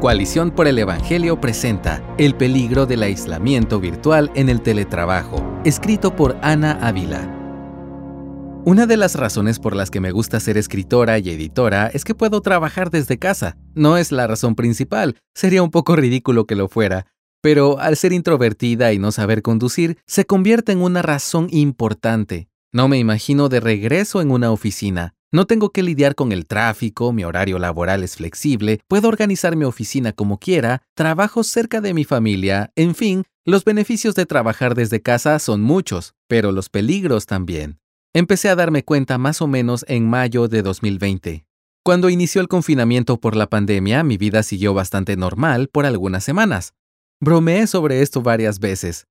Coalición por el Evangelio presenta El peligro del aislamiento virtual en el teletrabajo, escrito por Ana Ávila. Una de las razones por las que me gusta ser escritora y editora es que puedo trabajar desde casa. No es la razón principal, sería un poco ridículo que lo fuera, pero al ser introvertida y no saber conducir, se convierte en una razón importante. No me imagino de regreso en una oficina. No tengo que lidiar con el tráfico, mi horario laboral es flexible, puedo organizar mi oficina como quiera, trabajo cerca de mi familia, en fin, los beneficios de trabajar desde casa son muchos, pero los peligros también. Empecé a darme cuenta más o menos en mayo de 2020. Cuando inició el confinamiento por la pandemia, mi vida siguió bastante normal por algunas semanas. Bromeé sobre esto varias veces.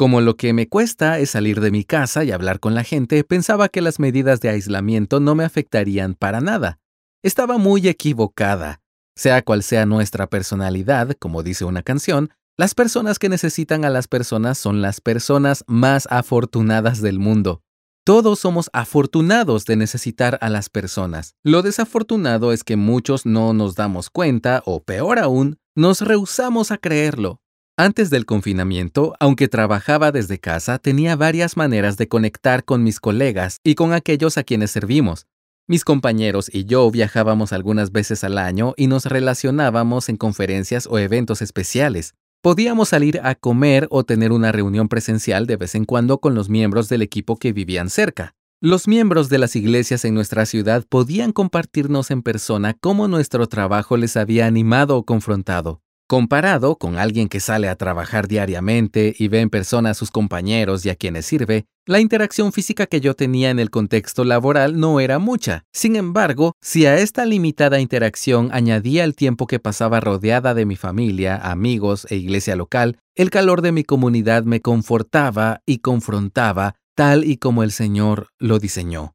Como lo que me cuesta es salir de mi casa y hablar con la gente, pensaba que las medidas de aislamiento no me afectarían para nada. Estaba muy equivocada. Sea cual sea nuestra personalidad, como dice una canción, las personas que necesitan a las personas son las personas más afortunadas del mundo. Todos somos afortunados de necesitar a las personas. Lo desafortunado es que muchos no nos damos cuenta o peor aún, nos rehusamos a creerlo. Antes del confinamiento, aunque trabajaba desde casa, tenía varias maneras de conectar con mis colegas y con aquellos a quienes servimos. Mis compañeros y yo viajábamos algunas veces al año y nos relacionábamos en conferencias o eventos especiales. Podíamos salir a comer o tener una reunión presencial de vez en cuando con los miembros del equipo que vivían cerca. Los miembros de las iglesias en nuestra ciudad podían compartirnos en persona cómo nuestro trabajo les había animado o confrontado. Comparado con alguien que sale a trabajar diariamente y ve en persona a sus compañeros y a quienes sirve, la interacción física que yo tenía en el contexto laboral no era mucha. Sin embargo, si a esta limitada interacción añadía el tiempo que pasaba rodeada de mi familia, amigos e iglesia local, el calor de mi comunidad me confortaba y confrontaba tal y como el Señor lo diseñó.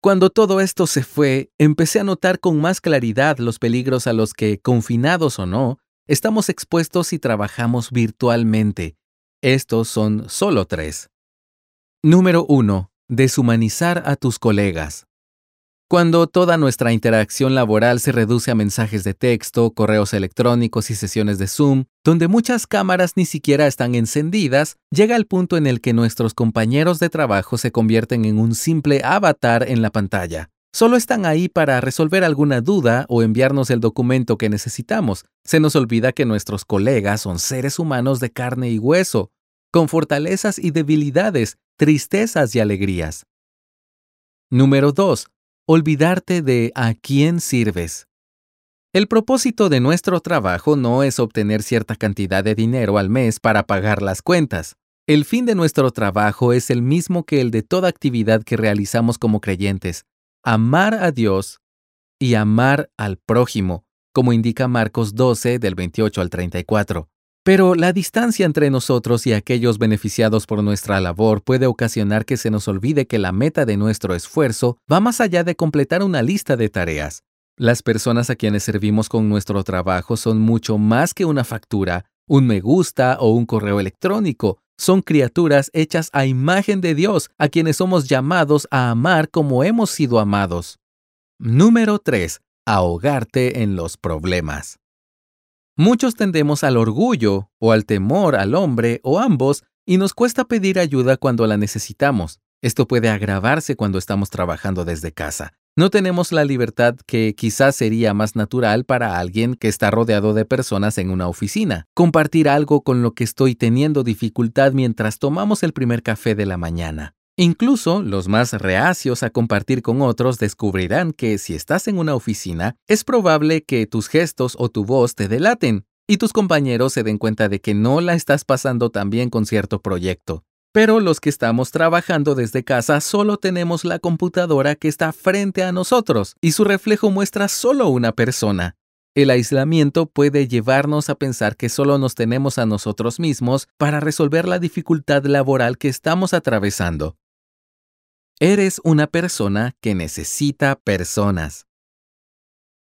Cuando todo esto se fue, empecé a notar con más claridad los peligros a los que, confinados o no, Estamos expuestos si trabajamos virtualmente. Estos son solo tres. Número 1. Deshumanizar a tus colegas. Cuando toda nuestra interacción laboral se reduce a mensajes de texto, correos electrónicos y sesiones de Zoom, donde muchas cámaras ni siquiera están encendidas, llega el punto en el que nuestros compañeros de trabajo se convierten en un simple avatar en la pantalla. Solo están ahí para resolver alguna duda o enviarnos el documento que necesitamos. Se nos olvida que nuestros colegas son seres humanos de carne y hueso, con fortalezas y debilidades, tristezas y alegrías. Número 2. Olvidarte de a quién sirves. El propósito de nuestro trabajo no es obtener cierta cantidad de dinero al mes para pagar las cuentas. El fin de nuestro trabajo es el mismo que el de toda actividad que realizamos como creyentes, amar a Dios y amar al prójimo, como indica Marcos 12 del 28 al 34. Pero la distancia entre nosotros y aquellos beneficiados por nuestra labor puede ocasionar que se nos olvide que la meta de nuestro esfuerzo va más allá de completar una lista de tareas. Las personas a quienes servimos con nuestro trabajo son mucho más que una factura, un me gusta o un correo electrónico, son criaturas hechas a imagen de Dios, a quienes somos llamados a amar como hemos sido amados. Número 3. Ahogarte en los problemas. Muchos tendemos al orgullo o al temor al hombre o ambos y nos cuesta pedir ayuda cuando la necesitamos. Esto puede agravarse cuando estamos trabajando desde casa. No tenemos la libertad que quizás sería más natural para alguien que está rodeado de personas en una oficina. Compartir algo con lo que estoy teniendo dificultad mientras tomamos el primer café de la mañana. Incluso los más reacios a compartir con otros descubrirán que si estás en una oficina, es probable que tus gestos o tu voz te delaten y tus compañeros se den cuenta de que no la estás pasando tan bien con cierto proyecto. Pero los que estamos trabajando desde casa solo tenemos la computadora que está frente a nosotros y su reflejo muestra solo una persona. El aislamiento puede llevarnos a pensar que solo nos tenemos a nosotros mismos para resolver la dificultad laboral que estamos atravesando. Eres una persona que necesita personas.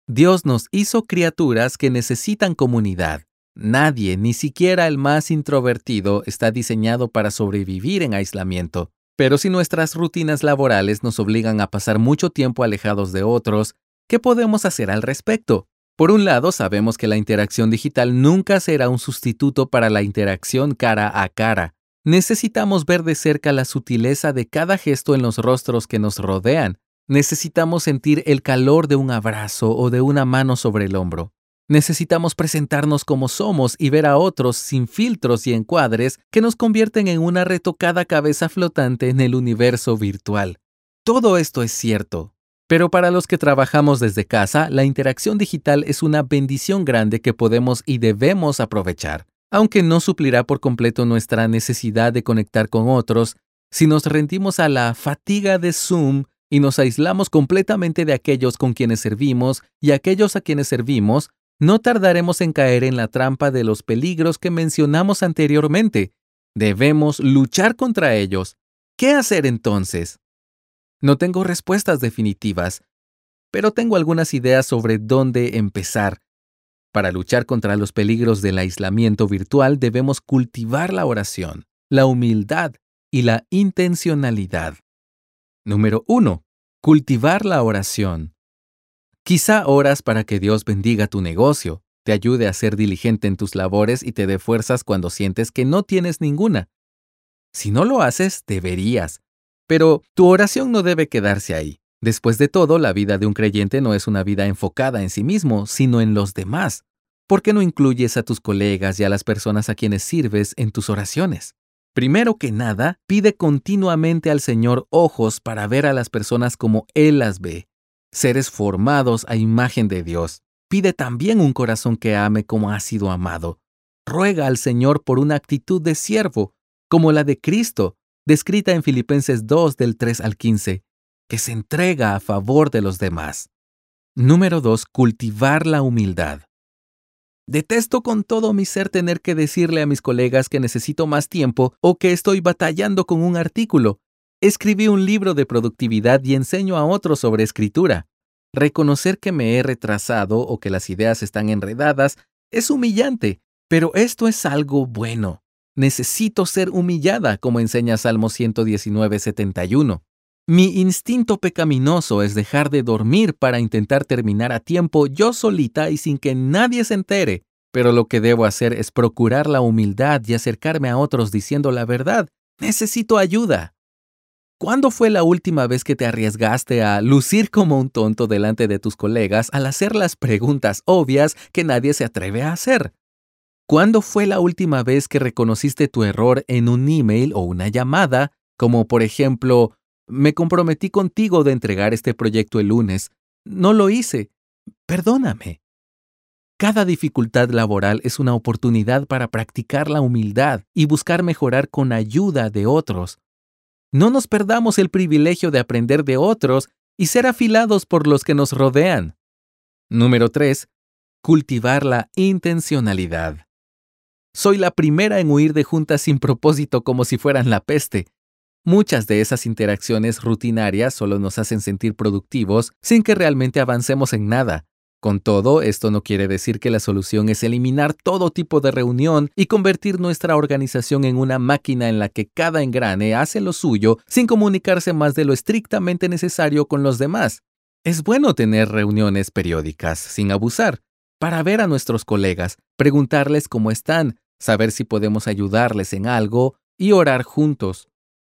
Dios nos hizo criaturas que necesitan comunidad. Nadie, ni siquiera el más introvertido, está diseñado para sobrevivir en aislamiento. Pero si nuestras rutinas laborales nos obligan a pasar mucho tiempo alejados de otros, ¿qué podemos hacer al respecto? Por un lado, sabemos que la interacción digital nunca será un sustituto para la interacción cara a cara. Necesitamos ver de cerca la sutileza de cada gesto en los rostros que nos rodean. Necesitamos sentir el calor de un abrazo o de una mano sobre el hombro. Necesitamos presentarnos como somos y ver a otros sin filtros y encuadres que nos convierten en una retocada cabeza flotante en el universo virtual. Todo esto es cierto, pero para los que trabajamos desde casa, la interacción digital es una bendición grande que podemos y debemos aprovechar aunque no suplirá por completo nuestra necesidad de conectar con otros, si nos rendimos a la fatiga de Zoom y nos aislamos completamente de aquellos con quienes servimos y aquellos a quienes servimos, no tardaremos en caer en la trampa de los peligros que mencionamos anteriormente. Debemos luchar contra ellos. ¿Qué hacer entonces? No tengo respuestas definitivas, pero tengo algunas ideas sobre dónde empezar para luchar contra los peligros del aislamiento virtual debemos cultivar la oración, la humildad y la intencionalidad. Número 1. Cultivar la oración. Quizá oras para que Dios bendiga tu negocio, te ayude a ser diligente en tus labores y te dé fuerzas cuando sientes que no tienes ninguna. Si no lo haces, deberías. Pero tu oración no debe quedarse ahí. Después de todo, la vida de un creyente no es una vida enfocada en sí mismo, sino en los demás. ¿Por qué no incluyes a tus colegas y a las personas a quienes sirves en tus oraciones? Primero que nada, pide continuamente al Señor ojos para ver a las personas como Él las ve, seres formados a imagen de Dios. Pide también un corazón que ame como ha sido amado. Ruega al Señor por una actitud de siervo, como la de Cristo, descrita en Filipenses 2 del 3 al 15 que se entrega a favor de los demás. Número 2. Cultivar la humildad. Detesto con todo mi ser tener que decirle a mis colegas que necesito más tiempo o que estoy batallando con un artículo. Escribí un libro de productividad y enseño a otros sobre escritura. Reconocer que me he retrasado o que las ideas están enredadas es humillante, pero esto es algo bueno. Necesito ser humillada, como enseña Salmo 119, 71. Mi instinto pecaminoso es dejar de dormir para intentar terminar a tiempo yo solita y sin que nadie se entere, pero lo que debo hacer es procurar la humildad y acercarme a otros diciendo la verdad. Necesito ayuda. ¿Cuándo fue la última vez que te arriesgaste a lucir como un tonto delante de tus colegas al hacer las preguntas obvias que nadie se atreve a hacer? ¿Cuándo fue la última vez que reconociste tu error en un email o una llamada, como por ejemplo, me comprometí contigo de entregar este proyecto el lunes. No lo hice. Perdóname. Cada dificultad laboral es una oportunidad para practicar la humildad y buscar mejorar con ayuda de otros. No nos perdamos el privilegio de aprender de otros y ser afilados por los que nos rodean. Número 3. Cultivar la intencionalidad. Soy la primera en huir de juntas sin propósito como si fueran la peste. Muchas de esas interacciones rutinarias solo nos hacen sentir productivos sin que realmente avancemos en nada. Con todo, esto no quiere decir que la solución es eliminar todo tipo de reunión y convertir nuestra organización en una máquina en la que cada engrane hace lo suyo sin comunicarse más de lo estrictamente necesario con los demás. Es bueno tener reuniones periódicas, sin abusar, para ver a nuestros colegas, preguntarles cómo están, saber si podemos ayudarles en algo y orar juntos.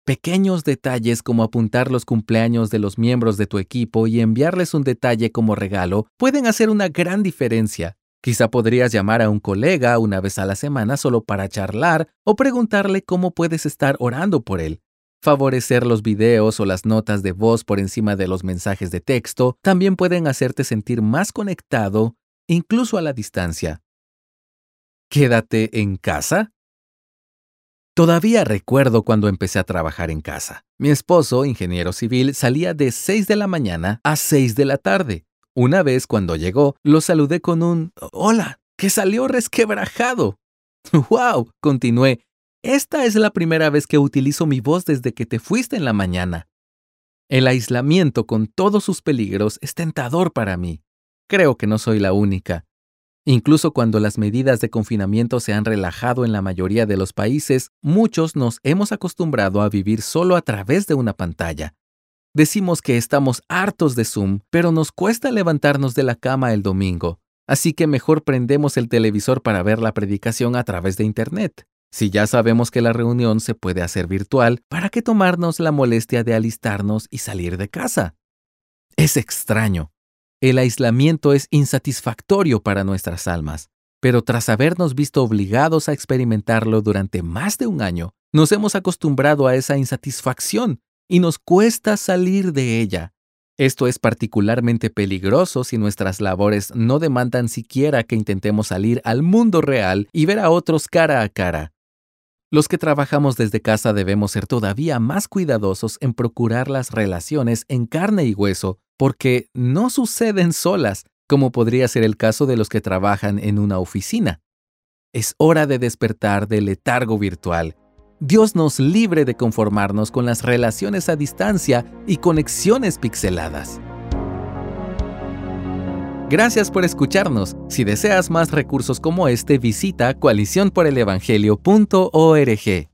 Pequeños detalles como apuntar los cumpleaños de los miembros de tu equipo y enviarles un detalle como regalo pueden hacer una gran diferencia. Quizá podrías llamar a un colega una vez a la semana solo para charlar o preguntarle cómo puedes estar orando por él. Favorecer los videos o las notas de voz por encima de los mensajes de texto también pueden hacerte sentir más conectado, incluso a la distancia. Quédate en casa Todavía recuerdo cuando empecé a trabajar en casa. Mi esposo, ingeniero civil, salía de 6 de la mañana a 6 de la tarde. Una vez cuando llegó, lo saludé con un Hola, que salió resquebrajado. ¡Wow! Continué. Esta es la primera vez que utilizo mi voz desde que te fuiste en la mañana. El aislamiento con todos sus peligros es tentador para mí. Creo que no soy la única. Incluso cuando las medidas de confinamiento se han relajado en la mayoría de los países, muchos nos hemos acostumbrado a vivir solo a través de una pantalla. Decimos que estamos hartos de Zoom, pero nos cuesta levantarnos de la cama el domingo. así que mejor prendemos el televisor para ver la predicación a través de Internet. Si ya sabemos que la reunión se puede hacer virtual, ¿para qué tomarnos la molestia de alistarnos y salir de casa? Es extraño. El aislamiento es insatisfactorio para nuestras almas, pero tras habernos visto obligados a experimentarlo durante más de un año, nos hemos acostumbrado a esa insatisfacción y nos cuesta salir de ella. Esto es particularmente peligroso si nuestras labores no demandan siquiera que intentemos salir al mundo real y ver a otros cara a cara. Los que trabajamos desde casa debemos ser todavía más cuidadosos en procurar las relaciones en carne y hueso, porque no suceden solas, como podría ser el caso de los que trabajan en una oficina. Es hora de despertar del letargo virtual. Dios nos libre de conformarnos con las relaciones a distancia y conexiones pixeladas. Gracias por escucharnos. Si deseas más recursos como este, visita coaliciónporelevangelio.org.